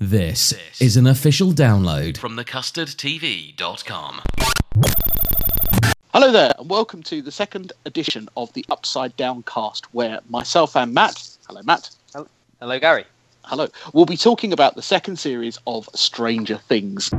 This is an official download from thecustardtv.com. Hello there, and welcome to the second edition of the Upside Down cast, where myself and Matt, hello Matt, Hello, Gary. hello, we'll be talking about the second series of Stranger Things.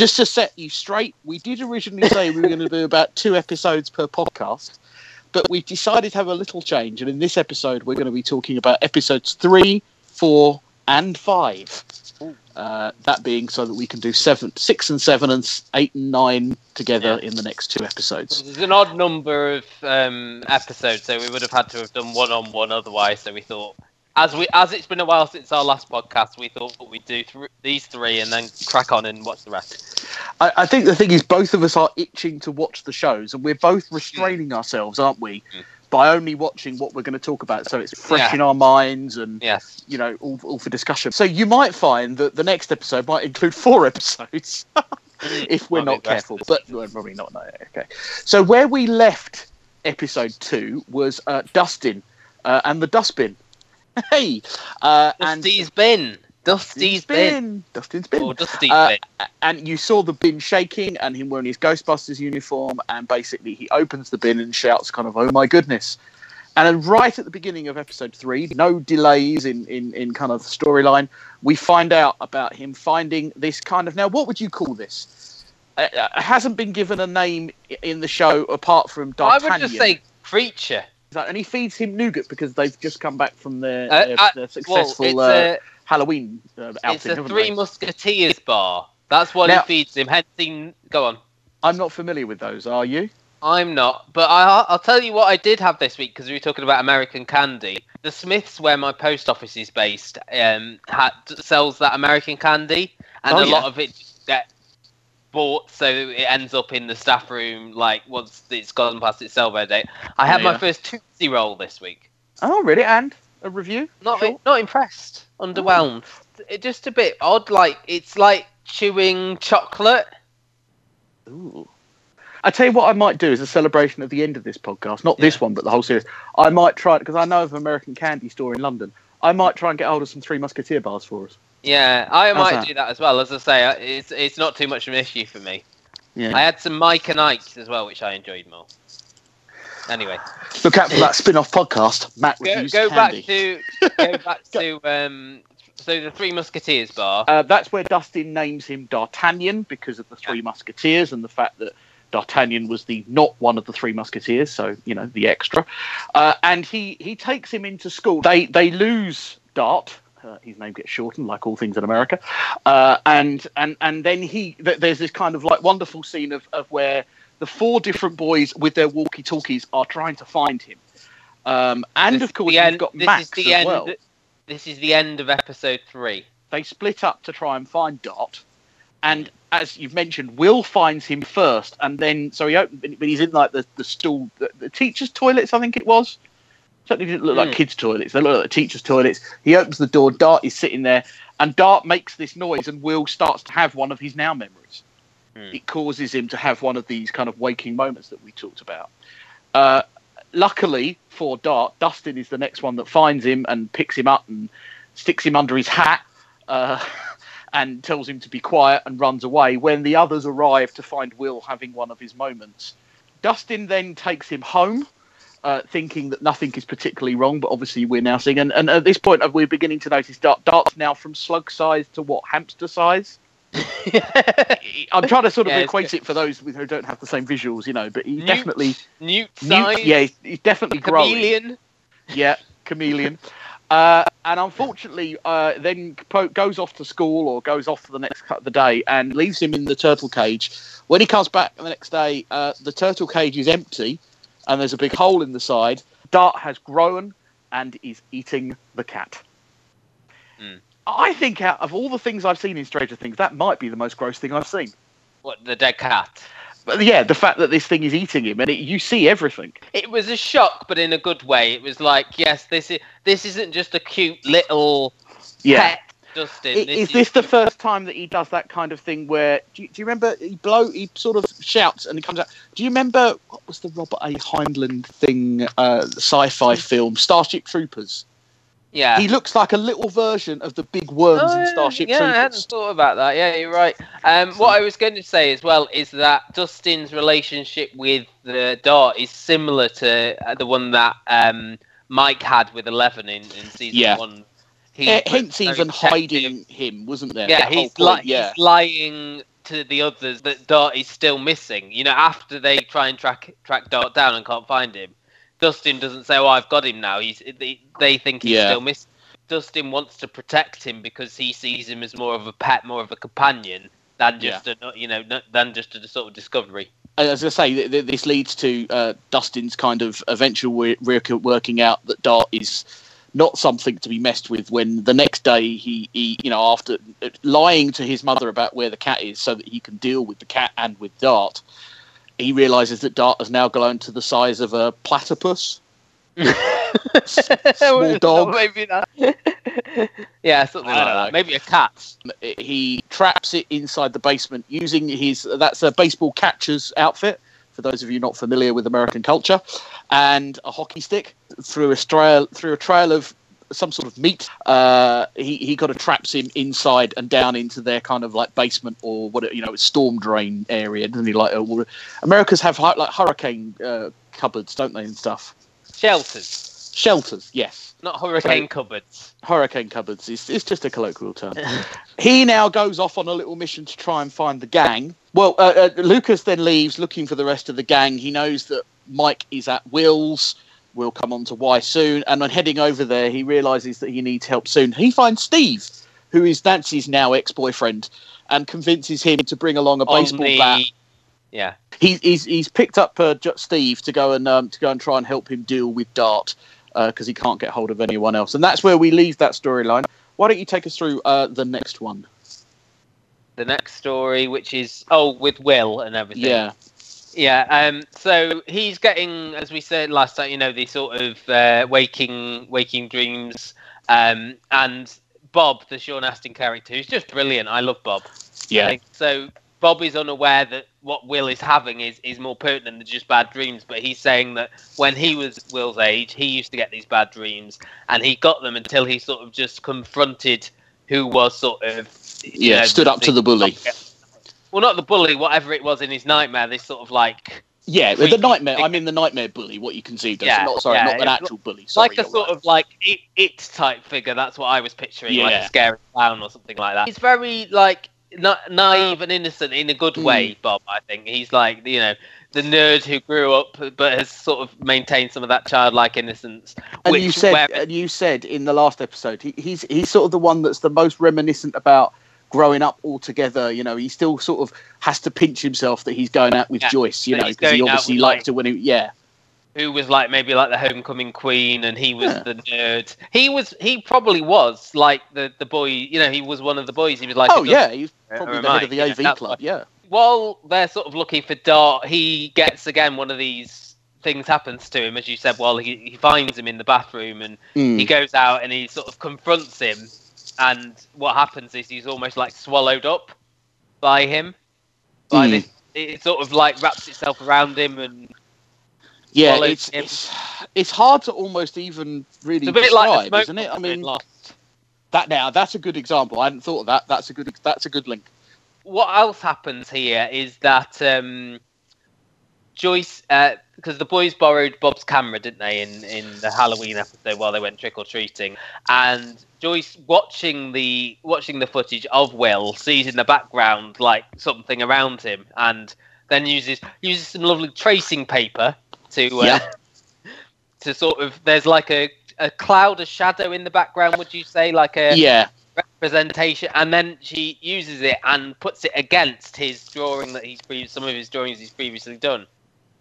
Just to set you straight, we did originally say we were going to do about two episodes per podcast, but we've decided to have a little change, and in this episode, we're going to be talking about episodes three, four, and five. Uh, that being so that we can do seven, six, and seven, and eight and nine together in the next two episodes. There's an odd number of um, episodes, so we would have had to have done one on one otherwise. So we thought, as we as it's been a while since our last podcast, we thought we'd do th- these three and then crack on and watch the rest. I, I think the thing is, both of us are itching to watch the shows, and we're both restraining ourselves, aren't we, Mm. by only watching what we're going to talk about, so it's fresh Yeah. in our minds and Yes. you know all, all for discussion. So you might find that the next episode might include four episodes if we're not careful, but well, probably not. No, okay. So where we left episode two was uh, Dustin uh, and the dustbin. Hey, uh, and Dusty's bin. Dusty's bin. Dustin's bin. Or Dusty's Uh, bin. and you saw the bin shaking and him wearing his Ghostbusters uniform, and basically he opens the bin and shouts, kind of, "Oh my goodness!" And then right at the beginning of episode three, no delays in in, in kind of storyline, we find out about him finding this kind of now. What would you call this? Uh, uh, hasn't been given a name i- in the show apart from I D'Artagnan. would just say creature. And he feeds him nougat because they've just come back from their, Uh, their, uh, their successful it's uh, a Halloween uh, outing. it's a Three they? Musketeers bar. That's what Now- he feeds him. Hence, he, go on. I'm not familiar with those. Are you? I'm not, but I, I'll tell you what I did have this week because we were talking about American candy. The Smiths, where my post office is based, um, ha sells that American candy, and Oh, a yeah. lot of it bought, so it ends up in the staff room. Like once it's gone past its sell by date. I had oh, Yeah, my first Tootsie Roll this week. Oh, really? And a review? Not Sure. not impressed. Underwhelmed. Oh. It just a bit odd. Like it's like chewing chocolate. Ooh. I tell you what, I might do as a celebration of the end of this podcast, not this one, but the whole series. I might try it because I know of an American candy store in London. I might try and get hold of some Three Musketeer bars for us. Yeah, I How's might that? do that as well. As I say, it's it's not too much of an issue for me. Yeah. I had some Mike and Ike's as well, which I enjoyed more. Anyway, Look out for that spin-off podcast. Matt go, reviews go back to go back to um. So the Three Musketeers bar. Uh, that's where Dustin names him D'Artagnan because of the Three Musketeers and the fact that D'Artagnan was the not one of the Three Musketeers, so you know the extra. Uh, and he he takes him into school. They they lose Dart. Uh, his name gets shortened, like all things in America. Uh, and and and then he th- there's this kind of like wonderful scene of, of where the four different boys with their walkie talkies are trying to find him. Um, and This of course, you've end, got this Max is the as end. well This is the end of episode three. they split up to try and find Dot, and as you've mentioned, Will finds him first, and then so he open, but he's in like the the stool, the, the teacher's toilets, I think it was. Certainly didn't look like Mm. kids' toilets. They look like the teachers' toilets. He opens the door. Dart is sitting there, and Dart makes this noise, and Will starts to have one of his now memories. Mm. It causes him to have one of these kind of waking moments that we talked about. Uh, luckily for Dart, Dustin is the next one that finds him and picks him up and sticks him under his hat. Uh, and tells him to be quiet and runs away when the others arrive to find Will having one of his moments. Dustin then takes him home, uh, thinking that nothing is particularly wrong, but obviously we're now seeing. And, and at this point, uh, we're beginning to notice Dart, Dart's now from slug size to what, hamster size? I'm trying to sort of Yeah, equate it for those who don't have the same visuals, you know, but he's Newt- definitely. Newt Newt- yeah, he's, he's definitely growing. chameleon. Yeah, chameleon. Uh, and unfortunately, uh, then po- goes off to school or goes off for the next cut of the day and leaves him in the turtle cage. When he comes back the next day, uh, the turtle cage is empty and there's a big hole in the side. Dart has grown and is eating the cat. Hmm. I think out of all the things I've seen in Stranger Things, that might be the most gross thing I've seen. What the dead cat? But yeah, the fact that this thing is eating him and it, you see everything. It was a shock, but in a good way. It was like, yes, this is this isn't just a cute little Yeah. pet Dustin. I- Is this the first time that he does that kind of thing where do you, do you remember he blow he sort of shouts and he comes out do you remember what was the Robert A. Heinlein thing uh sci-fi film Starship Troopers Yeah. he looks like a little version of the big worms Oh, in yeah, Starship yeah, I hadn't thought about that. Yeah, you're right. Um, what I was going to say as well is that Dustin's relationship with the Dart is similar to uh, the one that um, Mike had with Eleven in, in season Yeah. one. He hence even hiding him wasn't there Yeah, he's, li- yeah he's lying to the others that Dart is still missing. You know, after they try and track track Dart down and can't find him, Dustin doesn't say, "Oh, I've got him now." He's they, they think he's Yeah. still missing. Dustin wants to protect him because he sees him as more of a pet, more of a companion than just a you know than just a sort of discovery. as I say, th- th- this leads to uh, Dustin's kind of eventual work- working out that Dart is not something to be messed with. When the next day he, he, you know, after lying to his mother about where the cat is, so that he can deal with the cat and with Dart, he realizes that Dart has now grown to the size of a platypus. Small dog. Maybe that. yeah, something like that. Maybe a cat. He traps it inside the basement using his that's a baseball catcher's outfit. For those of you not familiar with American culture, and a hockey stick through a trail through a trail of some sort of meat. Uh, he he kind of traps him inside and down into their kind of like basement or what you know storm drain area, doesn't he? Like uh, Americans have like hurricane uh, cupboards, don't they, and stuff. Shelters, Shelters, yes. not hurricane So- cupboards. Hurricane cupboards is it's just a colloquial term. he now goes off on a little mission to try and find the gang. Well, uh, uh, Lucas then leaves looking for the rest of the gang. He knows that Mike is at Will's. We'll come on to why soon. And when heading over there, he realizes that he needs help soon. He finds Steve, who is Nancy's now ex-boyfriend, and convinces him to bring along a baseball the- bat. Yeah. He, he's he's picked up uh, Steve to go and um, to go and try and help him deal with Dart because he can't get hold of anyone else, and that's where we leave that storyline. Why don't you take us through uh, the next one? The next story, which is oh, with Will and everything. Yeah, Yeah. Um. So he's getting, as we said last time, you know, these sort of uh, waking, waking dreams. Um. And Bob, the Sean Astin character, who's just brilliant. I love Bob. yeah, so Bob is unaware that what Will is having is, is more pertinent than just bad dreams, but he's saying that when he was Will's age, he used to get these bad dreams, and he got them until he sort of just confronted who was sort of yeah. know, Stood up to the bully. Well, not the bully, whatever it was in his nightmare. This sort of like Yeah, the nightmare. thing. I mean, the nightmare bully. What you conceived as. Yeah, not sorry, yeah, not an actual bully. Sorry, like a sort right. of like it, it type figure. That's what I was picturing, like a scary clown or something like that. He's very like na- naive and innocent in a good Mm. way, Bob. I think he's like you know the nerd who grew up but has sort of maintained some of that childlike innocence. And which you said, where- and you said in the last episode, he, he's he's sort of the one that's the most reminiscent about growing up all together. You know, he still sort of has to pinch himself that he's going out with Yeah, Joyce. You that know, because he obviously liked like- to when he, yeah, who was like maybe like the homecoming queen and he was Yeah. the nerd he was he probably was like the the boy you know he was one of the boys he was like oh yeah, he's probably the head I? of the know, AV club. Yeah, while they're sort of looking for dart he gets again one of these things happens to him, as you said. Well, he, he finds him in the bathroom, and Mm. he goes out and he sort of confronts him. And what happens is he's almost like swallowed up by him. By Mm. this, it sort of like wraps itself around him, and Yeah, it's, him. it's it's hard to almost even really it's a bit like describe, smoke isn't it? I mean, that now that's a good example. I hadn't thought of that. That's a good that's a good link. what else happens here is that um, Joyce, uh, because the boys borrowed Bob's camera, didn't they, in, in the Halloween episode while they went trick or treating, and Joyce watching the watching the footage of Will sees in the background like something around him, and then uses uses some lovely tracing paper to uh, Yeah. to sort of there's like a a cloud, a shadow in the background. Would you say like a Yeah, representation, and then she uses it and puts it against his drawing that he's pre- some of his drawings he's previously done,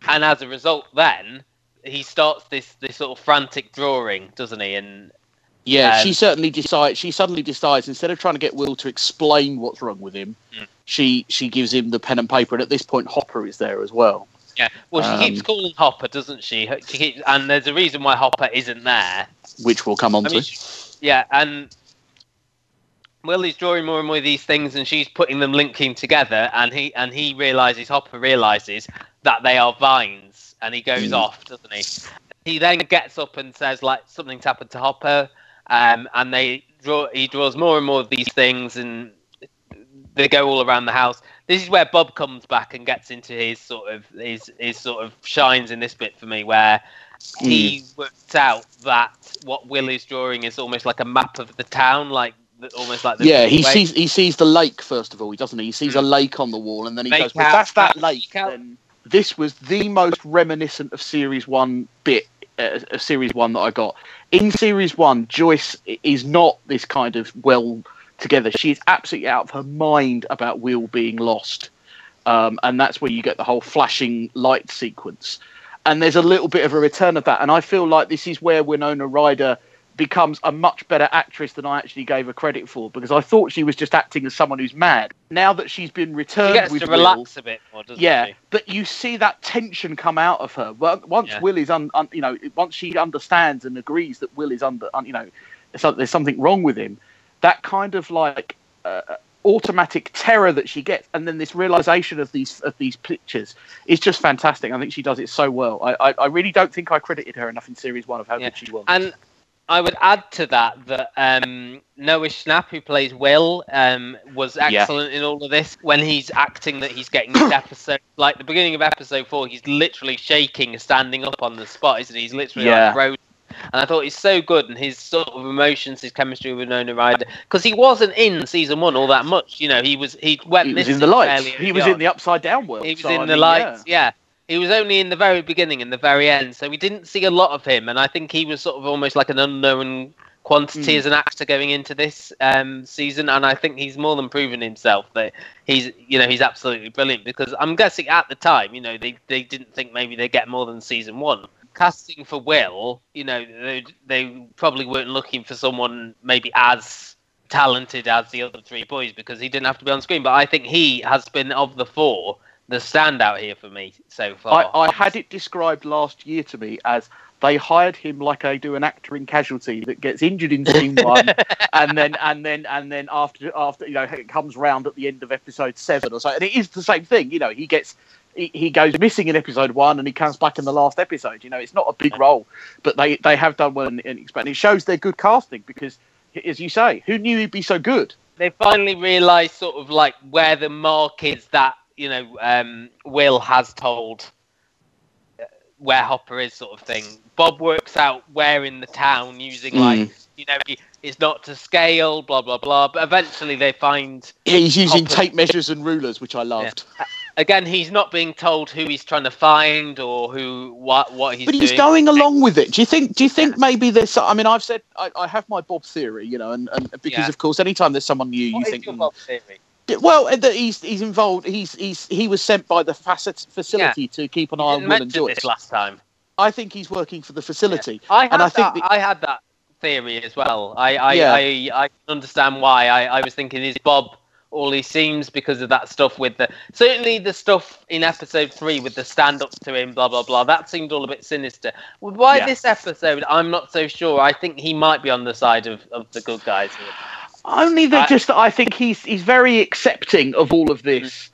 and as a result, then he starts this this sort of frantic drawing, doesn't he? And yeah. Um, she certainly decides. She suddenly decides instead of trying to get Will to explain what's wrong with him, Mm. she she gives him the pen and paper. And at this point, Hopper is there as well. Yeah, well, she keeps Um, calling Hopper, doesn't she? She keeps, and there's a reason why Hopper isn't there. which we'll come on I to. she- yeah, and Willie's drawing more and more of these things, and she's putting them linking together, and he and he realizes Hopper realizes that they are vines, and he goes Mm. off, doesn't he? He then gets up and says like something's happened to Hopper, um, and they draw. He draws more and more of these things, and they go all around the house. This is where Bob comes back and gets into his sort of his his sort of shines in this bit for me, where he worked out that what Will is drawing is almost like a map of the town, like almost like the yeah, he way- sees he sees the lake first of all, He doesn't he? He sees a Mm. lake on the wall, and then he Make goes, "Well, that's that lake." Then this was the most reminiscent of series one bit, uh, series one that I got. In series one, Joyce is not this kind of well together. She is absolutely out of her mind about Will being lost, um, and that's where you get the whole flashing light sequence. And there's a little bit of a return of that, and I feel like this is where Winona Ryder becomes a much better actress than I actually gave her credit for because I thought she was just acting as someone who's mad. Now that she's been returned, She gets with to Will, relax a bit more, doesn't yeah, she? but you see that tension come out of her. Well, once Yeah. Will is un, un, you know, once she understands and agrees that Will is under, un, you know, so there's something wrong with him. That kind of like uh, automatic terror that she gets, and then this realization of these of these pictures is just fantastic. I think she does it so well. I I, I really don't think I credited her enough in series one of how Yeah. good she was. And I would add to that that um, Noah Schnapp, who plays Will, um, was Yeah. excellent in all of this. When he's acting that he's getting this episode, like the beginning of episode four, he's literally shaking, standing up on the spot, isn't he? He's literally Yeah. like frozen. And I thought he's so good, and his sort of emotions, his chemistry with Nona Ryder, because he wasn't in season one all that much. You know, he was he went he was in the lights. He was on. in the upside down world. He was so, in I the mean, lights, yeah. yeah. He was only in the very beginning and the very end, so we didn't see a lot of him. And I think he was sort of almost like an unknown quantity Mm. as an actor going into this um, season. And I think he's more than proven himself that he's, you know, he's absolutely brilliant. Because I'm guessing at the time, you know, they they didn't think maybe they'd get more than season one. Casting for Will, you know, they, they probably weren't looking for someone maybe as talented as the other three boys because he didn't have to be on screen. But I think he has been of the four the standout here for me so far. I, I had it described last year to me as they hired him like I do an actor in Casualty that gets injured in scene one, and then and then and then after after you know it comes round at the end of episode seven or so, and it is the same thing. You know, he gets he, he goes missing in episode one and he comes back in the last episode. You know, it's not a big role, but they they have done well in, expand. It shows they're good casting because, as you say, who knew he'd be so good? they finally realise sort of like where the mark is that you know um, Will has told uh, where Hopper is, sort of thing. Bob works out where in the town using like you know he, it's not to scale, blah blah blah. But eventually they find He's using Hopper- tape measures and rulers, which I loved. Again he's not being told who he's trying to find or who what what he's but doing. he's going along with it. Do you think? Do you think maybe there's? I mean, I've said I, I have my Bob theory, you know, and, and because Yeah. of course, anytime there's someone new, you What is think, your mm, Bob theory? well, uh, he's he's involved. He's he's he was sent by the facet facility to keep an eye on didn't Will and mention Joyce. this last time. I think he's working for the facility. I had And I that. think the- I had that theory as well. I I, Yeah. I, I can understand why. I, I was thinking is Bob all he seems because of that stuff with the certainly the stuff in episode three with the stand up to him, blah blah blah. That seemed all a bit sinister. Why Yeah. this episode? I'm not so sure. I think he might be on the side of, of the good guys. Here. Only that I- just that I think he's he's very accepting of all of this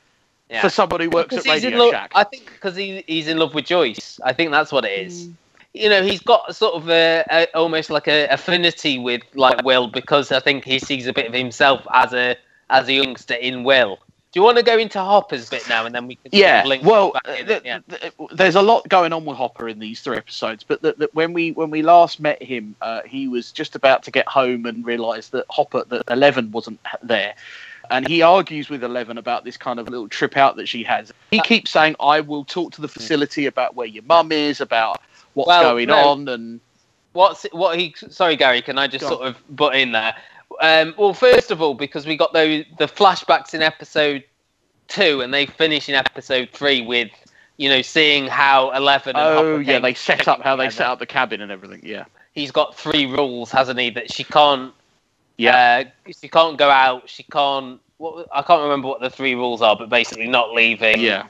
Yeah. for somebody who works Because at Radio love- Shack. I think because he, he's in love with Joyce. I think that's what it is. Mm. You know, he's got sort of a, a almost like a affinity with like Will because I think he sees a bit of himself as a as a youngster in Will. Do you want to go into Hopper's bit now, and then we can sort yeah of well uh, in th- the there's a lot going on with hopper in these three episodes but that that when we when we last met him uh, he was just about to get home and realized that hopper that 11 wasn't there and he argues with 11 about this kind of little trip out that she has he keeps saying i will talk to the facility about where your mum is about what's Well, going no. on and What's what he? Sorry, Gary. Can I just Go on. sort of butt in there? Um, well, first of all, because we got those the flashbacks in episode two, and they finish in episode three with you know seeing how Eleven. And oh yeah they set up how they together. set up the cabin and everything yeah He's got three rules, hasn't he? That she can't. yeah Uh, she can't go out. She can't. What I can't remember what the three rules are, but basically not leaving. yeah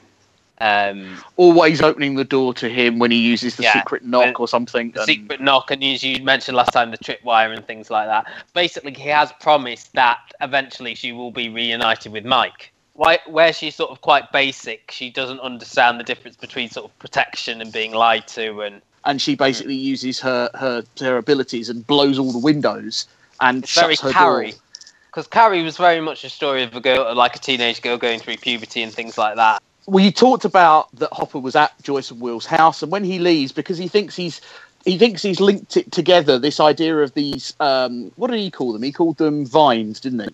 Um, always opening the door to him when he uses the Yeah. secret knock or something the and- secret knock, and as you mentioned last time, the tripwire and things like that. Basically, he has promised that eventually she will be reunited with Mike. Why, where she's sort of quite basic, she doesn't understand the difference between sort of protection and being lied to, and and she basically uses her, her her abilities and blows all the windows and it's very shuts her Carrie. door. Because Carrie was very much a story of a girl, like a teenage girl going through puberty and things like that. Well, you talked about that Hopper was at Joyce and Will's house, and when he leaves, because he thinks he's he thinks he's linked it together. This idea of these um, what did he call them? He called them vines, didn't he?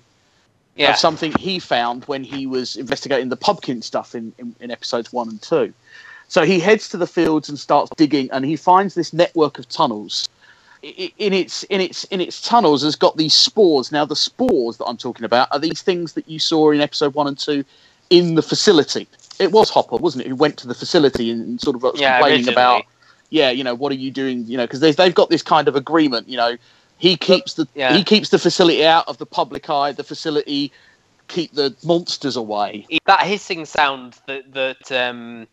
Yeah, Of something he found when he was investigating the Pubkin stuff in, in, in episodes one and two. So he heads to the fields and starts digging, and he finds this network of tunnels. In its in its in its tunnels has got these spores. Now the spores that I'm talking about are these things that you saw in episode one and two in the facility. It was Hopper, wasn't it, who went to the facility and sort of was Yeah, complaining originally. about, yeah, you know, what are you doing? You know, because they've got this kind of agreement. You know, he keeps the Yeah. he keeps the facility out of the public eye. The facility keep the monsters away. that hissing sound that that um,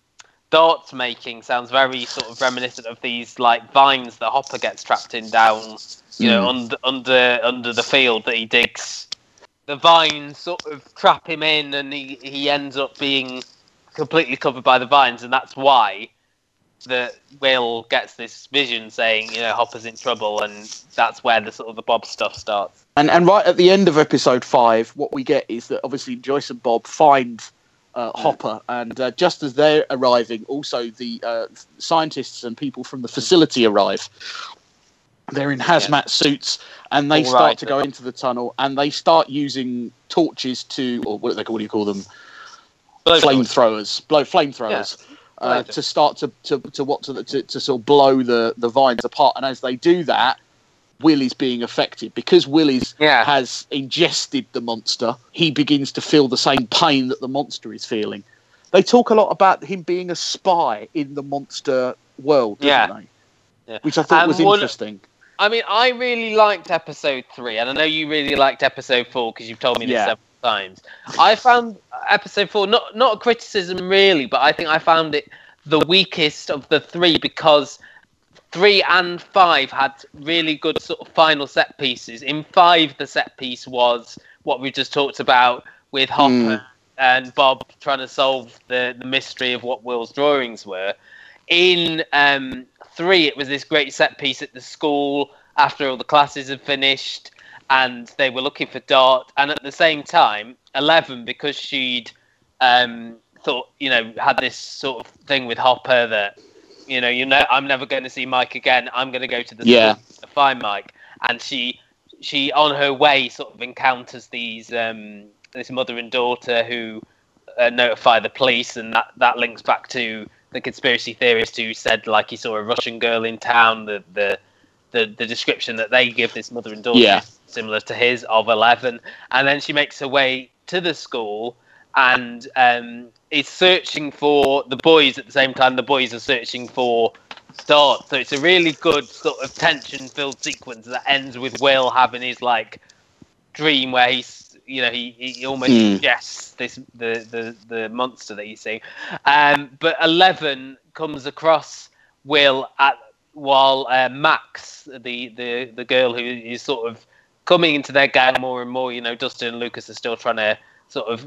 Dart's making sounds very sort of reminiscent of these like vines that Hopper gets trapped in down, you know, Mm. under under under the field that he digs. The vines sort of trap him in, and he he ends up being completely covered by the vines, and that's why that Will gets this vision saying, you know, Hopper's in trouble, and that's where the sort of the Bob stuff starts. And and right at the end of episode five, what we get is that obviously Joyce and Bob find uh, Hopper, and uh, just as they're arriving, also the uh, scientists and people from the facility arrive. They're in hazmat suits, and they All start right. to go into the tunnel, and they start using torches to, or what do they call? What do you call them? Flamethrowers, blow flamethrowers. Uh, Flamethrowers. to start to, to, to what to, to, to sort of blow the, the vines apart, and as they do that, Will is being affected because Will is Yeah. has ingested the monster, he begins to feel the same pain that the monster is feeling. They talk a lot about him being a spy in the monster world, don't Yeah. they? Yeah. Which I thought Um, was one- interesting. I mean, I really liked episode three, and I know you really liked episode four because you've told me this Yeah. several times. I found episode four not not a criticism really, but I think I found it the weakest of the three because three and five had really good sort of final set pieces. In five, the set piece was what we just talked about with Hopper Mm. and Bob trying to solve the, the mystery of what Will's drawings were. In um, three, it was this great set piece at the school after all the classes had finished and they were looking for Dart. And at the same time, 11, because she'd um, thought, you know, had this sort of thing with Hopper that, you know, you know, I'm never going to see Mike again. I'm going to go to the Yeah. to find Mike. And she, she on her way, sort of encounters these, um, this mother and daughter who uh, notify the police, and that that links back to the conspiracy theorist who said like he saw a Russian girl in town. The the the, the description that they give this mother and daughter Yeah. Similar to his of eleven, and then she makes her way to the school and um, is searching for the boys at the same time. The boys are searching for Dart. So it's a really good sort of tension-filled sequence that ends with Will having his like dream where he's you know he, he almost Mm. this the, the the monster that he's see. Um, but Eleven comes across Will at while uh, Max, the, the the girl who is sort of coming into their gang more and more. You know, Dustin and Lucas are still trying to sort of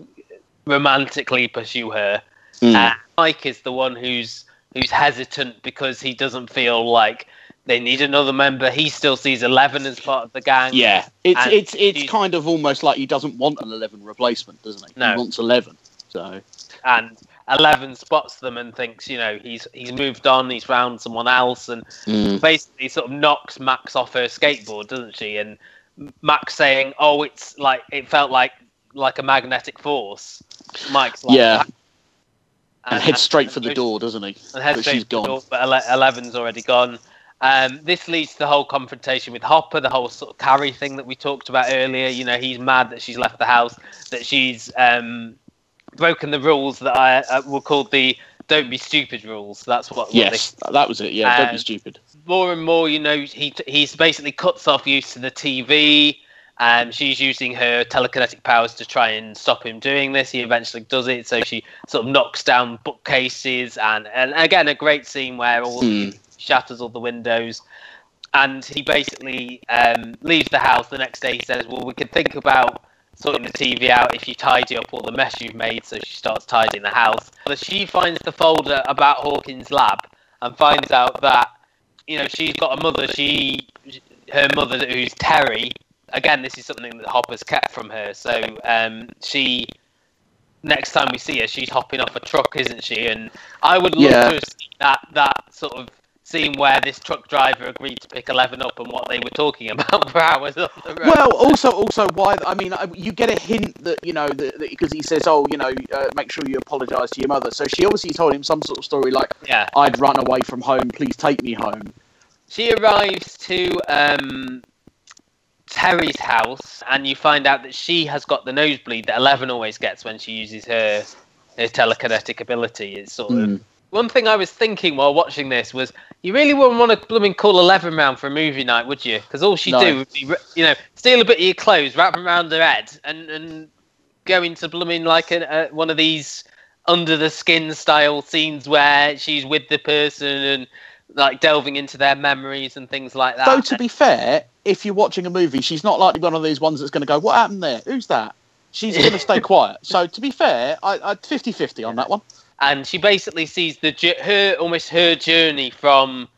romantically pursue her. Mm. Uh, Mike is the one who's who's hesitant because he doesn't feel like they need another member. He still sees Eleven as part of the gang. Yeah, it's it's it's kind of almost like he doesn't want an eleven replacement, doesn't he? No. He wants eleven. So and Eleven spots them and thinks, you know, he's he's moved on, he's found someone else, and basically sort of knocks Max off her skateboard, doesn't she? And Max saying, "Oh, it's like it felt like like a magnetic force." Mike's like, yeah, "That." and heads straight for the door, doesn't he? and heads But straight she's gone. door, but Eleven's already gone. Um, this leads to the whole confrontation with Hopper, the whole sort of Carrie thing that we talked about earlier. You know, he's mad that she's left the house, that she's um, broken the rules that I uh, were called the "Don't be stupid" rules. That's what. what Yes, that was it. Yeah, don't be Um, stupid. More and more, you know, he he's basically cuts off use to the TV. and she's using her telekinetic powers to try and stop him doing this. He eventually does it, so she sort of knocks down bookcases, and and again a great scene where all Hmm. shatters all the windows. And he basically um, leaves the house. The next day, he says, "Well, we could think about sorting the TV out if you tidy up all the mess you've made." So she starts tidying the house. But she finds the folder about Hawkins' lab and finds out that you know she's got a mother. She, her mother, who's Terry. Again, this is something that Hopper's kept from her. So um, she, next time we see her, she's hopping off a truck, isn't she? And I would love Yeah. to have seen that that sort of scene where this truck driver agreed to pick Eleven up and what they were talking about for hours on the road. Well, also, also, why? I mean, you get a hint that you know that because he says, "Oh, you know, uh, make sure you apologise to your mother." So she obviously told him some sort of story like, yeah. "I'd run away from home. Please take me home." She arrives to um, Terry's house, and you find out that she has got the nosebleed that Eleven always gets when she uses her her telekinetic ability. It's sort of Mm. One thing I was thinking while watching this was you really wouldn't want to blooming call Eleven round for a movie night, would you? Because all she'd No. do would be, you know, steal a bit of your clothes, wrap them around her head, and and go into blooming like a, a, one of these under the skin style scenes where she's with the person and like delving into their memories and things like that. Though to be fair, if you're watching a movie, she's not likely one of these ones that's going to go, "What happened there? Who's that?" She's going to stay quiet. So to be fair, I, I 50-50 on that one. And she basically sees the her almost her journey from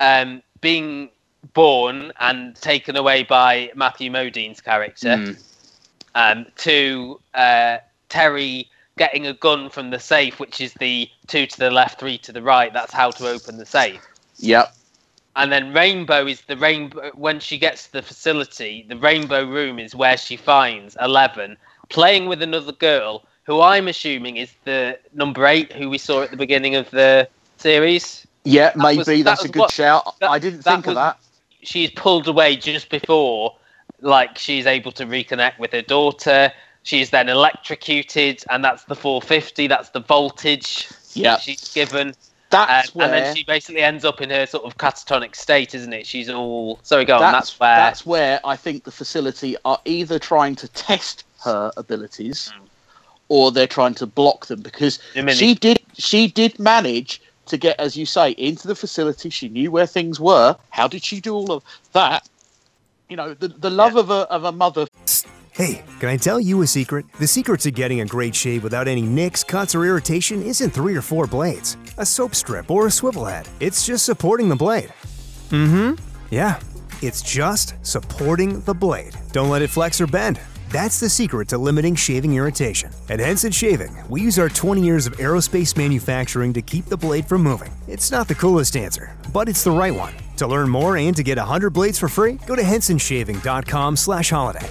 um, being born and taken away by Matthew Modine's character Mm. um, to uh, Terry getting a gun from the safe, which is the two to the left, three to the right. That's how to open the safe. Yep. And then Rainbow is the rainbow. When she gets to the facility, the Rainbow Room is where she finds Eleven playing with another girl, who I'm assuming is the number eight who we saw at the beginning of the series. Yeah, maybe was- that that's a good what- shout. that- I didn't that think of that. She's pulled away just before, like she's able to reconnect with her daughter. She's then electrocuted, and that's the 450. That's the voltage Yeah. she's given. That's Um, where. and then she basically ends up in her sort of catatonic state, isn't it? She's all sorry, go on. that's, That's, where that's where I think the facility are either trying to test her abilities Hmm. Or they're trying to block them because she did she did manage to get, as you say, into the facility. She knew where things were. How did she do all of that? You know, the, the love of a of a mother. Hey, can I tell you a secret? The secret to getting a great shave without any nicks, cuts, or irritation isn't three or four blades, a soap strip, or a swivel head. It's just supporting the blade. Mm hmm. Yeah, it's just supporting the blade. Don't let it flex or bend. That's the secret to limiting shaving irritation. At Henson Shaving, we use our 20 years of aerospace manufacturing to keep the blade from moving. It's not the coolest answer, but it's the right one. To learn more and to get 100 blades for free, go to hensonshaving.com/holiday.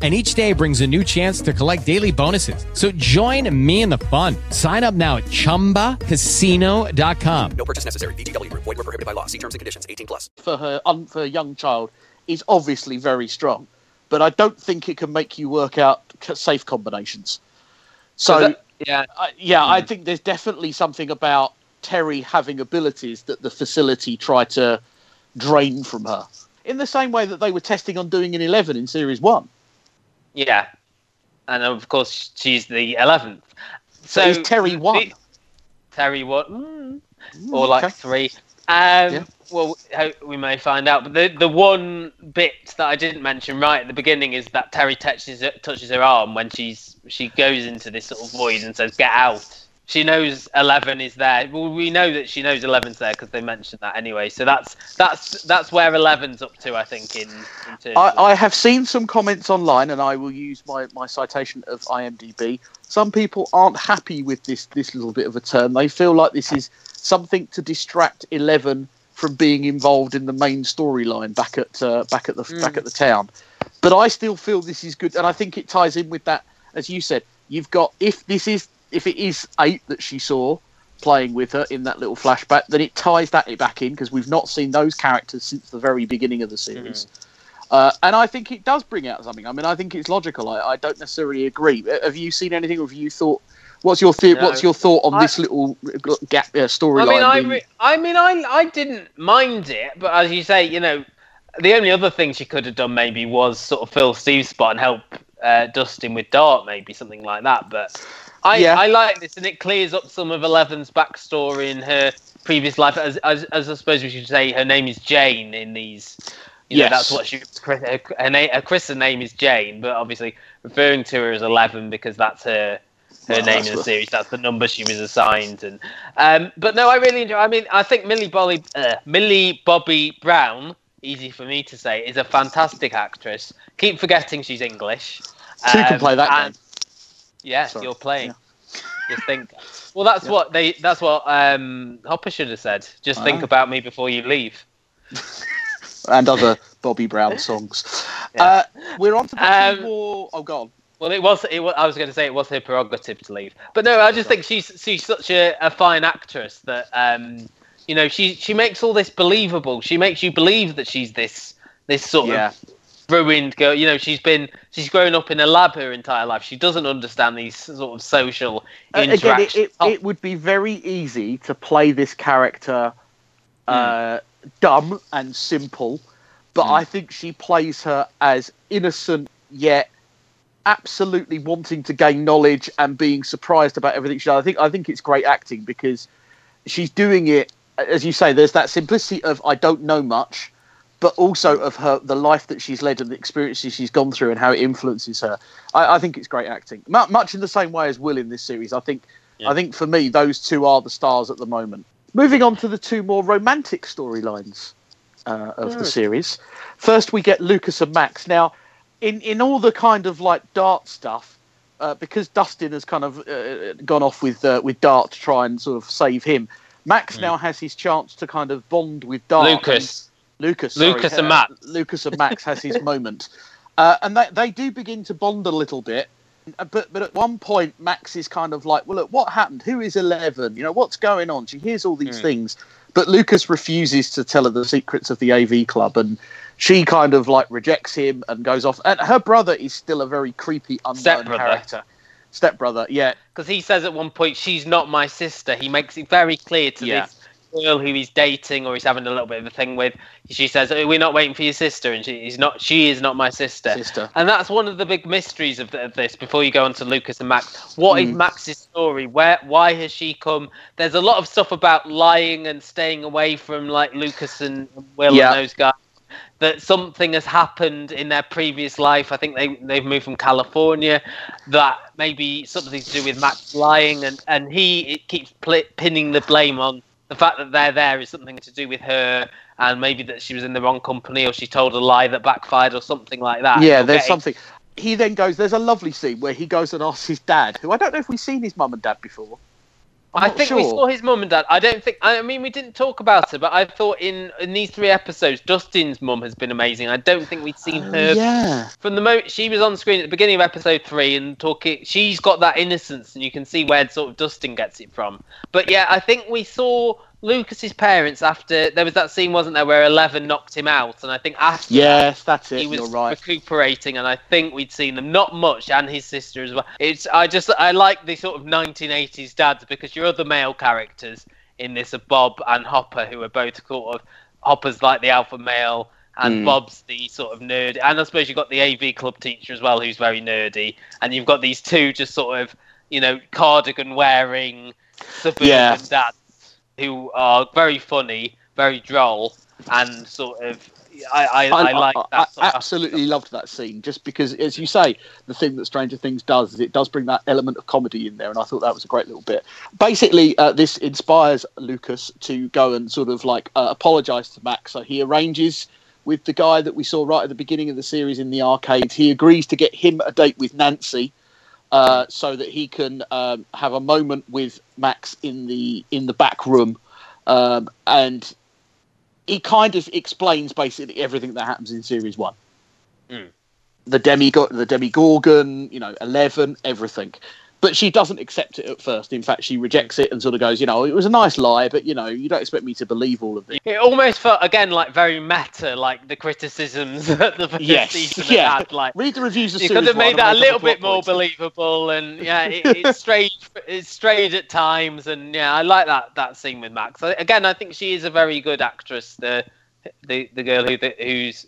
and each day brings a new chance to collect daily bonuses. So join me in the fun. Sign up now at ChumbaCasino.com. No purchase necessary. VGW Group. Void were prohibited by law. See terms and conditions. 18 plus. for her un, for a young child is obviously very strong, but I don't think it can make you work out safe combinations. So that- yeah. uh, yeah, I think there's definitely something about Terry having abilities that the facility tried to drain from her. In the same way that they were testing on doing an Eleven in Series One. Yeah, and of course she's the eleventh. So, is Terry one? Terry one, mm, or like okay. three. Um, Yeah. Well, we may find out. But the the one bit that I didn't mention right at the beginning is that Terry touches her, touches her arm when she's she goes into this sort of void and says, "Get out." She knows Eleven is there. Well, we know that she knows Eleven's there because they mentioned that anyway. So that's that's that's where Eleven's up to, I think. In, in I, I have seen some comments online, and I will use my, my citation of IMDb. Some people aren't happy with this this little bit of a turn. They feel like this is something to distract Eleven from being involved in the main storyline back at uh, back at the back at the town. But I still feel this is good, and I think it ties in with that, as you said. You've got if this is if it is eight that she saw playing with her in that little flashback, then it ties that back in because we've not seen those characters since the very beginning of the series. Uh, and I think it does bring out something. I mean, I think it's logical. I, I don't necessarily agree. Uh, Have you seen anything, or have you thought? What's your the- No. What's your thought on I- this little uh, gap uh, I mean, I, re- I mean, I, I didn't mind it, but as you say, you know, the only other thing she could have done maybe was sort of fill Steve's spot and help uh, Dustin with Dart, maybe something like that. But I, Yeah. I like this, and it clears up some of Eleven's backstory in her previous life. As, as, as I suppose we should say, her name is Jane in these. You know, Yes. that's what she. Her, her, her, na- her christened name is Jane, but obviously referring to her as Eleven because that's her her Well, name in the series. That's the number she was assigned. And um, but no, I really enjoy. I mean, I think Millie Bobby uh, Millie Bobby Brown, easy for me to say, is a fantastic actress. Keep forgetting she's English. Can Um, play that and- game. Yeah, Sorry. you're playing. You think. Well, that's what they. That's what um, Hopper should have said. Just think Ah. about me before you leave. and other Bobby Brown songs. Yeah. Uh, we're on to the Um, more. Oh, God. Well, it was. It was I was going to say it was her prerogative to leave, but no, I just think she's she's such a, a fine actress that um, you know, she she makes all this believable. She makes you believe that she's this this sort Yeah. of ruined girl. You know, she's been she's grown up in a lab her entire life. She doesn't understand these sort of social Uh, Again, it, it, it would be very easy to play this character uh, dumb and simple, but I think she plays her as innocent yet absolutely wanting to gain knowledge and being surprised about everything she does. I think I think it's great acting because she's doing it as you say. There's that simplicity of I don't know much, but also of her the life that she's led and the experiences she's gone through and how it influences her. I, I think it's great acting, Mu much in the same way as Will in this series. I think I think for me those two are the stars at the moment. Moving on to the two more romantic storylines uh, of the series. First, we get Lucas and Max. Now, in in all the kind of like Dart stuff, uh, because Dustin has kind of uh, gone off with uh, with Dart to try and sort of save him. Max now has his chance to kind of bond with Dart. Lucas. Lucas. sorry, Lucas and uh, Max. Lucas and Max has his moment, uh, and they they do begin to bond a little bit. Uh, But but at one point, Max is kind of like, well, look, what happened? Who is Eleven? You know, what's going on? She hears all these Hmm. things, but Lucas refuses to tell her the secrets of the AV club, and she kind of like rejects him and goes off. And her brother is still a very creepy, unknown Stepbrother. character. Stepbrother, yeah, because he says at one point she's not my sister. He makes it very clear to Yeah. this girl who he's dating or he's having a little bit of a thing with. She says, oh, "We're not waiting for your sister," and she, he's not. She is not my sister. sister. And that's one of the big mysteries of, the, of this. Before you go on to Lucas and Max, what is Mm. Max's story? Where, why has she come? There's a lot of stuff about lying and staying away from like Lucas and Will Yeah. and those guys. That something has happened in their previous life. I think they they've moved from California. That maybe something to do with Max lying, and and he it keeps pl- pinning the blame on the fact that they're there is something to do with her, and maybe that she was in the wrong company or she told a lie that backfired or something like that. yeah, there's something. He then goes. There's a lovely scene where he goes and asks his dad, who I don't know if we've seen his mum and dad before. I'm I think sure. we saw his mum and dad. I don't think. I mean, we didn't talk about it, but I thought in in these three episodes, Dustin's mum has been amazing. I don't think we'd seen Oh, her yeah. from the moment she was on screen at the beginning of episode three and talking. She's got that innocence, and you can see where sort of Dustin gets it from. But yeah, I think we saw Lucas's parents after there was that scene, wasn't there, where Eleven knocked him out, and I think after that, Yes, that's it. he was right. recuperating, and I think we'd seen them not much, and his sister as well. It's I just I like the sort of 1980s dads because your other male characters in this are Bob and Hopper, who are both sort of Hopper's like the alpha male, and Mm. Bob's the sort of nerd, and I suppose you've got the AV club teacher as well, who's very nerdy, and you've got these two just sort of you know cardigan wearing suburban Yeah. dads who are very funny, very droll, and sort of I I, I, like that. I sort of absolutely loved that scene, just because, as you say, the thing that Stranger Things does is it does bring that element of comedy in there, and I thought that was a great little bit. Basically, uh, this inspires Lucas to go and sort of like uh, apologise to Max, so he arranges with the guy that we saw right at the beginning of the series in the arcade. He agrees to get him a date with Nancy. Uh, so that he can um, have a moment with Max in the in the back room, um, and he kind of explains basically everything that happens in series one. Mm. The demi the Demogorgon, you know, Eleven, everything. But she doesn't accept it at first. In fact, she rejects it and sort of goes, you know, it was a nice lie, but you know, you don't expect me to believe all of this. It almost felt again like very meta, like the criticisms that the first Yes, season yeah. had. Like Read the reviews of you could have made that a little bit more points. believable, and yeah, it, it's strayed, it's strayed at times, and yeah, I like that that scene with Max. Again, I think she is a very good actress. The the the girl who the, who's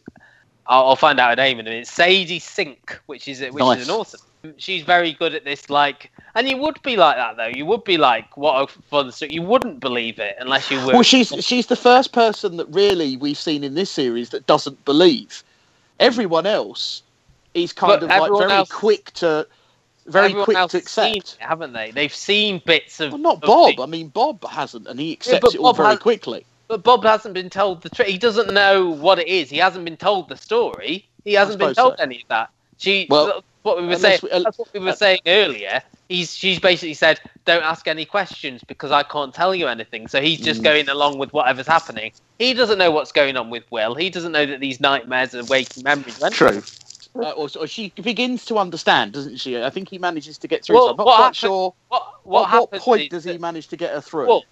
I'll, I'll find out her name in a minute. Sadie Sink, which is which Nice. is an awesome. She's very good at this, like, and you would be like that though. You would be like, what a fun story. You wouldn't believe it unless you were. Well, she's she's the first person that really we've seen in this series that doesn't believe. Everyone else is kind But of like very else- quick to very quick to accept. it, haven't they? They've seen bits of. Well, not Bob. I mean, Bob hasn't, and he accepts but it all Bob very quickly. But Bob hasn't been told the truth. He doesn't know what it is. He hasn't been told the story. He hasn't been told so. any of that. She. Well, what we were saying. We, uh, that's what we were uh, saying earlier. He's. She's basically said, "Don't ask any questions because I can't tell you anything." So he's just Mm. going along with whatever's happening. He doesn't know what's going on with Will. He doesn't know that these nightmares are waking memories. or. True. Uh, or, or she begins to understand, doesn't she? I think he manages to get through. Well, so I'm not quite happens- sure. What? What, What, what point is does that- he manage to get her through? Well,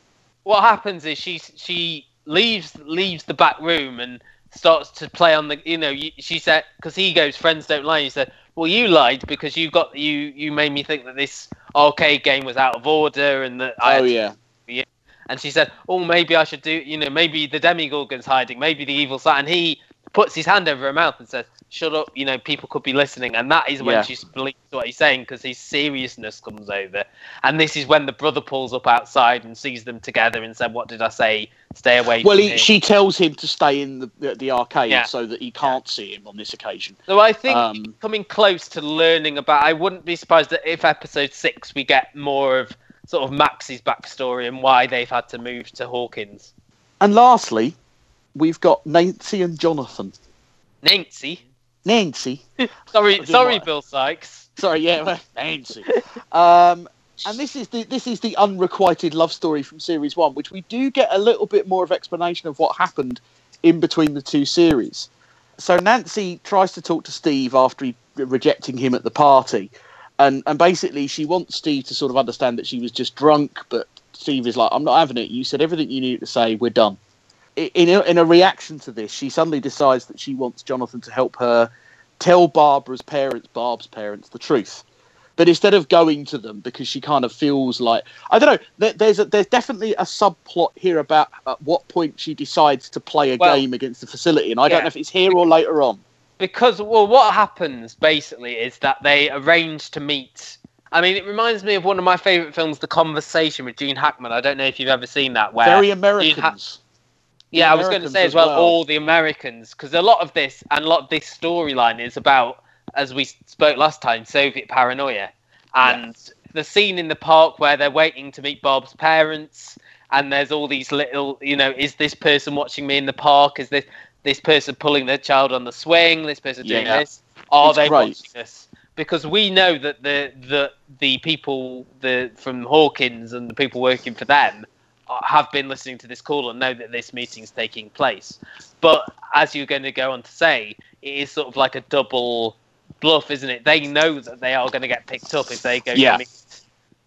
what happens is she she leaves leaves the back room and starts to play on the you know she said because he goes friends don't lie. He said, well you lied because you got you you made me think that this arcade game was out of order and that I oh yeah. yeah. and she said, "Oh, maybe I should do. You know, maybe the Demogorgon's hiding. Maybe the evil side." And he puts his hand over her mouth and says, "Shut up. You know, people could be listening." And that is when Yeah. she believes what he's saying because his seriousness comes over. And this is when the brother pulls up outside and sees them together and said, "What did I say? Stay away." Well, he, she tells him to stay in the the, the arcade Yeah. so that he can't see him on this occasion. So I think Um, coming close to learning about. I wouldn't be surprised that if episode six we get more of sort of Max's backstory and why they've had to move to Hawkins. And lastly, we've got Nancy and Jonathan. Nancy. Nancy. Sorry, sorry, like- Bill Sikes. Sorry, yeah, Nancy. Um, and this is the this is the unrequited love story from series one, which we do get a little bit more of explanation of what happened in between the two series. So Nancy tries to talk to Steve after he rejecting him at the party, and and basically she wants Steve to sort of understand that she was just drunk, but Steve is like, I'm not having it. You said everything you needed to say. We're done. In a, in a reaction to this, she suddenly decides that she wants Jonathan to help her tell Barbara's parents, Barb's parents, the truth. But instead of going to them, because she kind of feels like I don't know, there, there's a, there's definitely a subplot here about at what point she decides to play a Well, game against the facility, and I don't know if it's here or later on. because well what happens basically is that they arrange to meet i mean it reminds me of one of my favorite films the conversation with gene hackman i don't know if you've ever seen that where Very Americans. Yeah i was going to say as well, well. all the americans because a lot of this and a lot of this storyline is about as we spoke last time soviet paranoia and the scene in the park where they're waiting to meet barb's parents and there's all these little you know is this person watching me in the park is this this person pulling their child on the swing this person doing Yeah. this are It's they great. watching us because we know that the the the people the from Hawkins and the people working for them have been listening to this call and know that this meeting's taking place. But as you're going to go on to say, it is sort of like a double bluff, isn't it? They know that they are going to get picked up if they go Yeah. to meet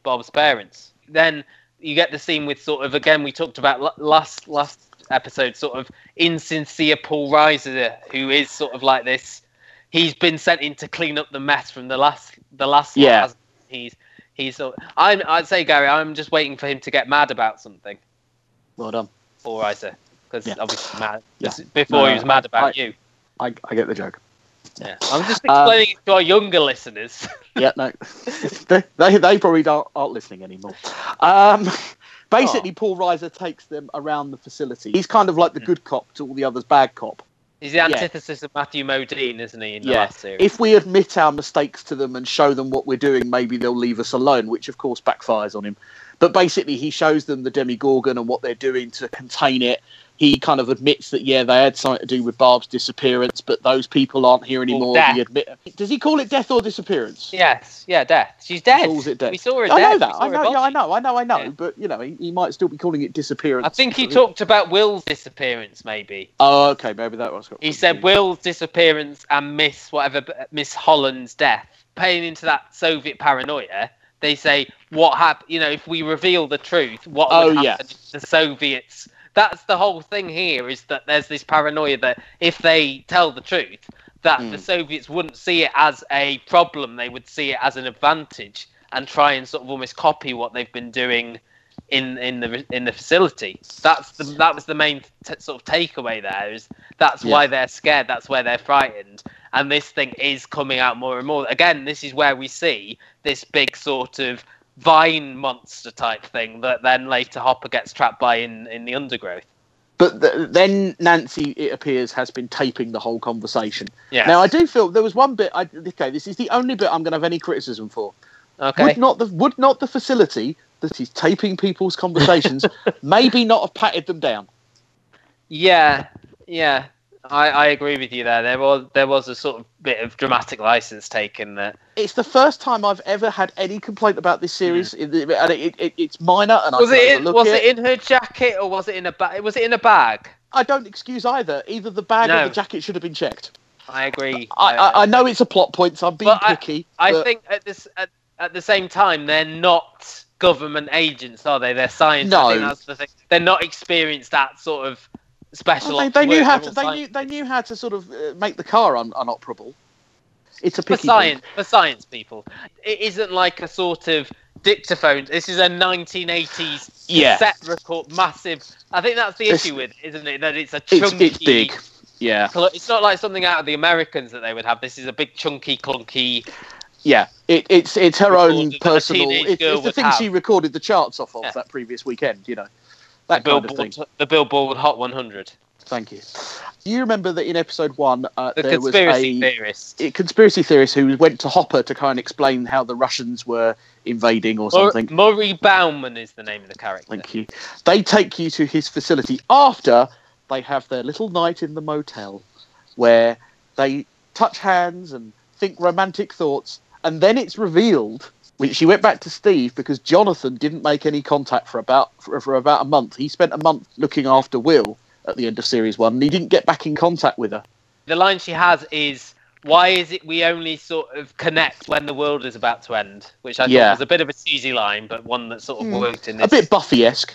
Barb's parents. Then you get the scene with sort of again we talked about last last episode, sort of insincere Paul Reiser, who is sort of like this. He's been sent in to clean up the mess from the last the last Yeah. He's he's sort. I'm I'd say Gary, I'm just waiting for him to get mad about something. Well done. Paul Reiser, because Yeah. obviously mad Yeah. before No, he was mad about I- you. I, I get the joke. Yeah, I'm just Um, explaining it to our younger listeners. yeah, no, they, they they probably don't, aren't listening anymore. Um, basically, Paul Reiser takes them around the facility. He's kind of like the good cop to all the others bad cop. He's the antithesis of Matthew Modine, isn't he? In the Yeah. last series. If we admit our mistakes to them and show them what we're doing, maybe they'll leave us alone, which of course backfires on him. But basically, he shows them the Demogorgon and what they're doing to contain it. He kind of admits that yeah, they had something to do with Barb's disappearance, but those people aren't here anymore. He admit. Does he call it death or disappearance? Yes, yeah, death. She's dead. calls it death. We saw her I dead. know that. I know. Yeah, I know. I know. I know. Yeah. But you know, he, he might still be calling it disappearance. I think he talked about Will's disappearance, maybe. Oh, okay. Maybe that was. He said Will's disappearance and Miss whatever Miss Holland's death. Paying into that Soviet paranoia, they say what happened. You know, if we reveal the truth, what would Oh, yeah. happen if the Soviets? That's the whole thing here. Is that there's this paranoia that if they tell the truth, that Hmm. the Soviets wouldn't see it as a problem. They would see it as an advantage and try and sort of almost copy what they've been doing in in the in the facility. That's the that was the main t- sort of takeaway there. Is that's Yeah. why they're scared. That's why they're frightened. And this thing is coming out more and more. Again, this is where we see this big sort of vine monster type thing that then later Hopper gets trapped by in in the undergrowth. But th- then Nancy, it appears, has been taping the whole conversation. Yeah. Now I do feel there was one bit. I, okay, this is the only bit I'm going to have any criticism for. Okay. Would not the would not the facility that is taping people's conversations maybe not have patted them down? Yeah, yeah, I, I agree with you there. There was there was a sort of bit of dramatic license taken that. It's the first time I've ever had any complaint about this series, hmm. and it, it, it, it's minor. And Was I it in, was it. it in her jacket or was it in a bag? Was it in a bag? I don't excuse either. Either the bag No. or the jacket should have been checked. I agree. I, I, uh, I know it's a plot point, so I'm being But picky. I but think at this at, at the same time they're not government agents, are they? They're scientists. No. that's the thing. They're not experienced that sort of special. Well, they, they knew how to. They knew. They knew how to sort of uh, make the car un, unoperable. It's a picky for science thing. for science people. It isn't like a sort of dictaphone. This is a 1980s Yeah. cassette record, massive. I think that's the It's- issue with, it, isn't it? That it's a chunky. it's big. Yeah, It's not like something out of the Americans that they would have. This is a big, chunky, clunky. yeah. It, it's it's her own personal. It, it's the thing have. she recorded the charts off of Yeah. that previous weekend. You know, The that kind of thing. Billboard, the Billboard Hot 100. Thank you. You remember that in episode one uh, The there was a theorist. a conspiracy theorist who went to Hopper to kind of explain how the Russians were invading or Mur- something. Murray Bauman is the name of the character. Thank you. They take you to his facility after they have their little night in the motel where they touch hands and think romantic thoughts. And then it's revealed she went back to Steve because Jonathan didn't make any contact for about for, for about a month. He spent a month looking after Will at the end of series one, and he didn't get back in contact with her. The line she has is, "Why is it we only sort of connect when the world is about to end?" Which I Yeah. thought was a bit of a cheesy line, but one that sort of Mm. worked in this. A bit Buffy esque,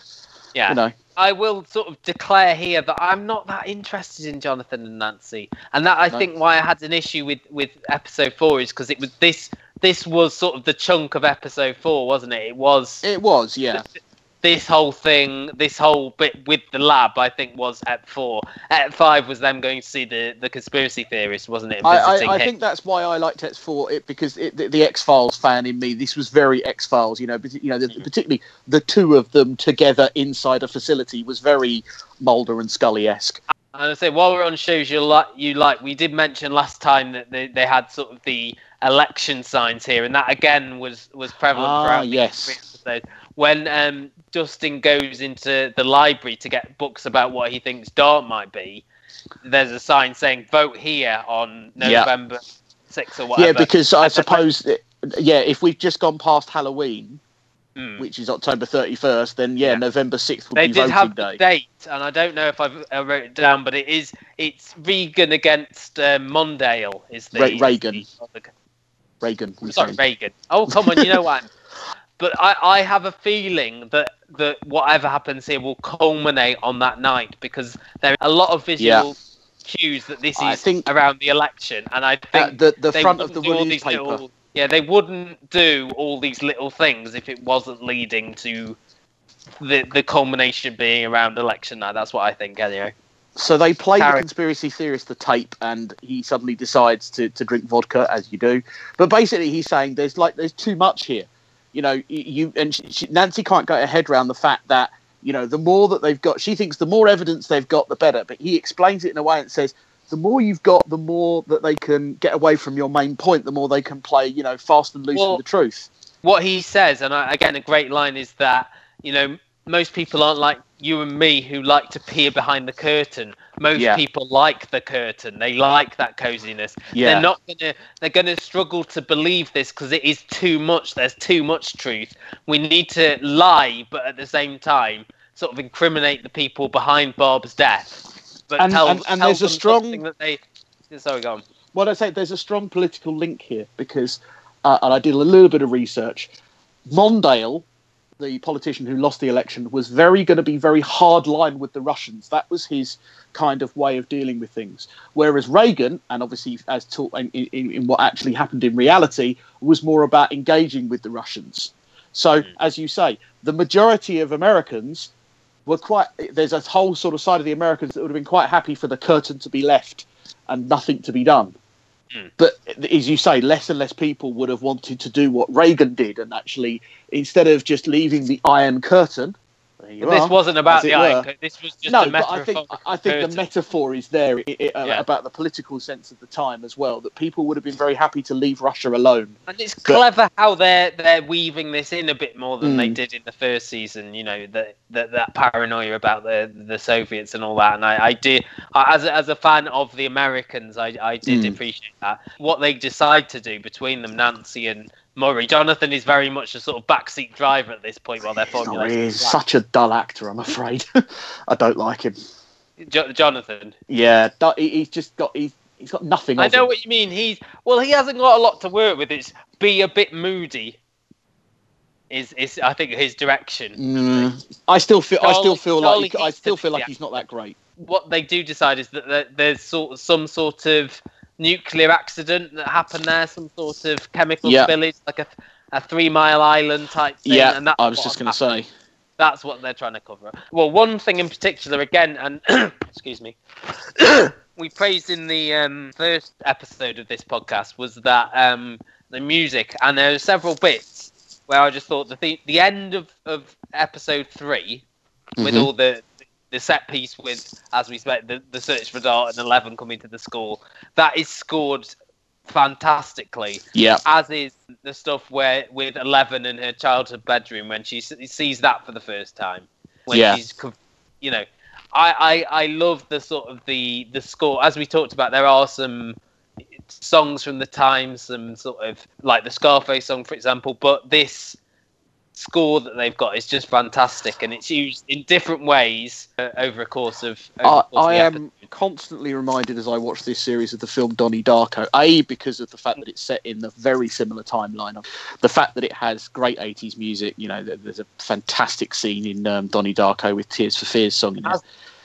yeah. you know. I will sort of declare here that I'm not that interested in Jonathan and Nancy, and that I No. think why I had an issue with with episode four is because it was this this was sort of the chunk of episode four, wasn't it? It was It was, yeah. this whole thing, this whole bit with the lab. I think was at four. At five was them going to see the the conspiracy theorist, wasn't it? I, I, I think that's why I liked X4 it because it, the, the X Files fan in me. This was very X Files, you know. parti- You know, the, mm. particularly the two of them together inside a facility was very Mulder and Scully esque. And I say, while we're on shows you like, you like, we did mention last time that they, they had sort of the election signs here, and that again was was prevalent Ah, throughout the yes. three episodes. When um, Dustin goes into the library to get books about what he thinks Dart might be, there's a sign saying "Vote here" on. November six or whatever. Yeah, because I And then, like, suppose, yeah, if we've just gone past Halloween, hmm. which is October 31st, then yeah, Yeah. November 6th will they be did voting have day. the date, and I don't know if I've I wrote it down, but it is it's Reagan against uh, Mondale. Is the Re- is Reagan. the- Reagan. sorry, saying. Reagan. Oh, come on, you know what? But I, I have a feeling that, that whatever happens here will culminate on that night because there are a lot of visual cues that this I is around the election, and I think the, the front of the all these little- yeah, they wouldn't do all these little things if it wasn't leading to the the culmination being around election night. That's what I think, anyway. So they play the conspiracy theorist the tape, and he suddenly decides to, to drink vodka, as you do. But basically, he's saying there's like there's too much here. You know, you and she, she, Nancy can't get her head around the fact that you know the more that they've got, she thinks the more evidence they've got, the better. But he explains it in a way and says the more you've got, the more that they can get away from your main point, the more they can play, you know, fast and loose Well, with the truth. what he says, and I, again, a great line is that you know most people aren't like you and me who like to peer behind the curtain. Most Yeah. people like the curtain; they like that coziness. Yeah. They're not gonna they're gonna struggle to believe this because it is too much. There's too much truth. We need to lie, but at the same time, sort of incriminate the people behind Barb's death. And- and- and there's a strong- that they. Sorry, go on. well, I say there's a strong political link here because, uh, and I did a little bit of research. Mondale, the politician who lost the election, was very going to be very hard line with the Russians. That was his kind of way of dealing with things. Whereas Reagan, and obviously as taught in, in, in what actually happened in reality, was more about engaging with the Russians. So, as you say, the majority of Americans were quite. There's a whole sort of side of the Americans that would have been quite happy for the curtain to be left and nothing to be done. Hmm. But as you say, less and less people would have wanted to do what Reagan did, and actually, instead of just leaving the Iron Curtain, there you But this are, wasn't about the were. This was just no, a but. I think I think the metaphor is there i i uh, Yeah. about the political sense of the time as well. That people would have been very happy to leave Russia alone. And it's But- clever how they're they're weaving this in a bit more than they Mm. did in the first season. You know that that, that paranoia about the the Soviets and all that. And I, I did I, as a, as a fan of the Americans, I I did Mm. appreciate that. What they decide to do between them, Nancy and Murray. Jonathan is very much a sort of backseat driver at this point while they're formulating. the he's such a dull actor, I'm afraid. I don't like him. Jo- Jonathan. Yeah, he's just got he's, he's got nothing. I know him. what you mean. He's well, he hasn't got a lot to work with. It's be a bit moody. Is is I think his direction. Mm, I still feel I still feel Charlie like I still feel like he's not that great. what they do decide is that there- there's sort of some sort of nuclear accident that happened there, some sort of chemical Yeah. spillage, like a, a Three Mile Island type thing. Yeah, and that's I was just going to say. that's what they're trying to cover. Well, one thing in particular, again, and excuse me, we praised in the um, first episode of this podcast was that um, the music, and there are several bits where I just thought the the, the end of, of episode 3 with Mhm. all the the set piece with, as we said, the, the search for Dart and Eleven coming to the school, that is scored fantastically Yeah, as is the stuff where with Eleven in her childhood bedroom when she sees that for the first time. When Yeah. she's, you know, I, I I love the sort of the the score as we talked about. There are some songs from the time, some sort of like the Scarface song, for example, but this score that they've got is just fantastic and it's used in different ways uh, over a course of I, course I the am constantly reminded as I watch this series of the film Donnie Darko. A because of the fact that it's set in the very similar timeline of the fact that it has great '80s music. You know, there's a fantastic scene in um, Donnie Darko with Tears for Fears song. In it.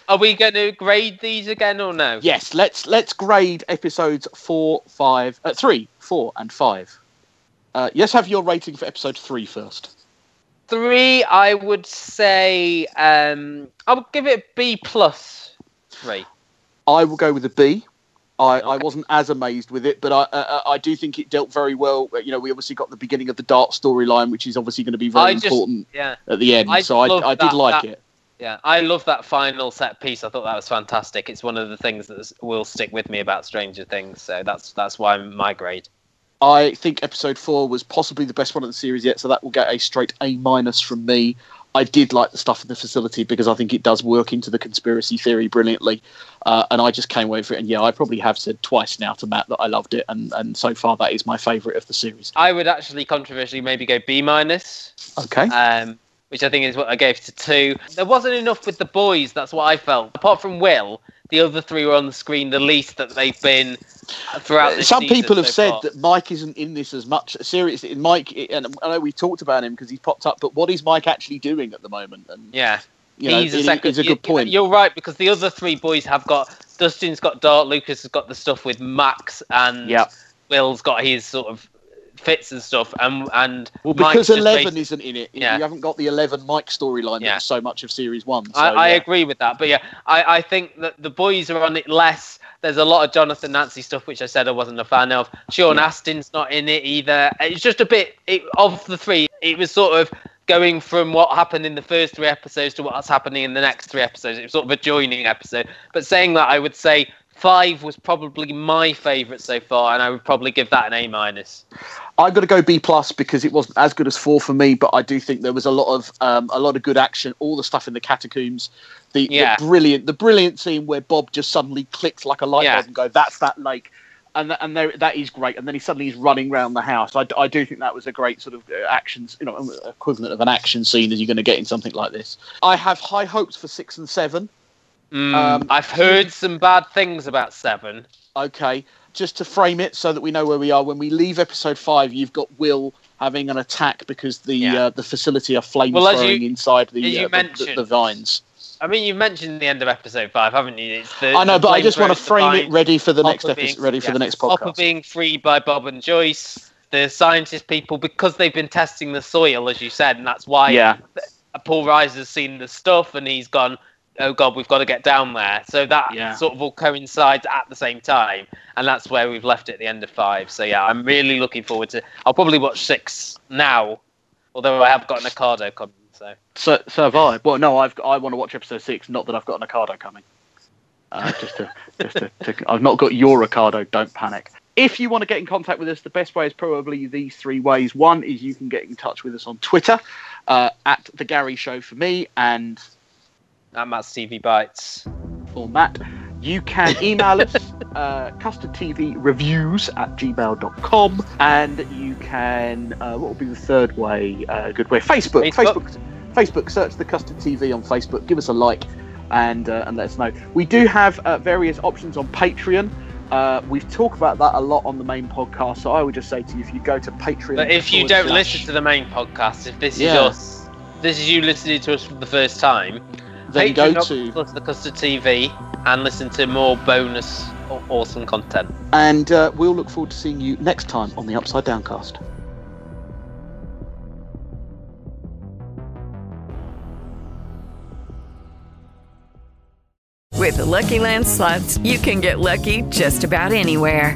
Are we going to grade these again or no? Yes, let's let's grade episodes four, five, uh, three, four, and five. Uh, yes, have your rating for episode three first. Three, I would say. Um, I would give it B plus three. I will go with a B. I, I Okay. wasn't as amazed with it, but I, uh, I do think it dealt very well. You know, we obviously got the beginning of the dark storyline, which is obviously going to be very I just- important Yeah, at the end. I so I, I did that- like that- it. yeah. I love that final set piece. I thought that was fantastic. It's one of the things that will stick with me about Stranger Things. So that's that's why my grade. I think episode four was possibly the best one of the series yet, so that will get a straight A minus from me. I did like the stuff in the facility because I think it does work into the conspiracy theory brilliantly, uh, and I just came away for it. And yeah, I probably have said twice now to Matt that I loved it, and and so far that is my favourite of the series. I would actually controversially maybe go B minus. Okay. Um, which I think is what I gave to two. There wasn't enough with the boys. That's what I felt. Apart from Will, the other three were on the screen the least that they've been throughout. Some people have so said that Mike isn't in this as much. Seriously, Mike, and I know we talked about him because he's popped up, but what is Mike actually doing at the moment? And Yeah. you know, He's a second. it's a good point. You're right because the other three boys have got Dustin's got Dart, Lucas has got the stuff with Max, and Yeah. Will's got his sort of fits and stuff, and and Well, because Eleven basi- isn't in it, Yeah. you haven't got the Eleven Mike storyline Yeah. that's so much of Series One. So, I, I yeah. agree with that, but yeah, I, I think that the boys are on it less. There's a lot of Jonathan Nancy stuff, which I said I wasn't a fan of. Sean Yeah. Astin's not in it either. It's just a bit it, of the three. It was sort of going from what happened in the first three episodes to what's happening in the next three episodes. It was sort of a joining episode. But saying that, I would say five was probably my favourite so far, and I would probably give that an A minus. I've got to go B plus because it wasn't as good as four for me, but I do think there was a lot of um, a lot of good action. All the stuff in the catacombs, the, Yeah. the brilliant the brilliant scene where Bob just suddenly clicks like a light Yeah. bulb and go, "That's that lake," and and there, that is great. And then he suddenly is running around the house. I, d- I do think that was a great sort of uh, action, you know, equivalent of an action scene as you're going to get in something like this. I have high hopes for six and seven. Mm, Um, I've heard some bad things about Seven. okay, just to frame it so that we know where we are. When we leave episode five, you've got Will having an attack because the Yeah. uh, the facility are flame Well, throwing you- inside the, uh, the- the, the vines. I mean, you mentioned the end of episode five, haven't you? It's the, I know, but I just want to frame it ready for the Hopper next episode, ready for the next Hopper podcast. being freed by Bob and Joyce, the scientist people, because they've been testing the soil, as you said, and that's why yeah, Paul Reiser's seen the stuff and he's gone, oh God, we've got to get down there. So that Yeah. sort of all coincides at the same time, and that's where we've left it at the end of five. So yeah, I'm really looking forward to. I'll probably watch six now, although I have got an Ocado coming. So so so have I. Well, no, I've I want to watch episode six. Not that I've got an Ocado coming. Uh, just to, just to, to, I've not got your Ocado. Don't panic. If you want to get in contact with us, the best way is probably these three ways. One is you can get in touch with us on Twitter uh, at the Gary Show for me, and Matt's TV bites. for Matt. You can email us uh, custardtvreviews at gmail.com and you can, uh, what will be the third way? Uh, good way. Facebook. Facebook. Facebook. Facebook. Search the Custard TV on Facebook. Give us a like and, uh, and let us know. We do have uh, various options on Patreon. Uh, we've talked about that a lot on the main podcast, so I would just say to you, if you go to Patreon, But if you don't slash- listen to the main podcast, if this Yeah. is us, this is you listening to us for the first time, then go to plus the Custard TV and listen to more bonus aw- awesome content. and uh, we'll look forward to seeing you next time on the Upside Downcast. With the Lucky Land slots, you can get lucky just about anywhere.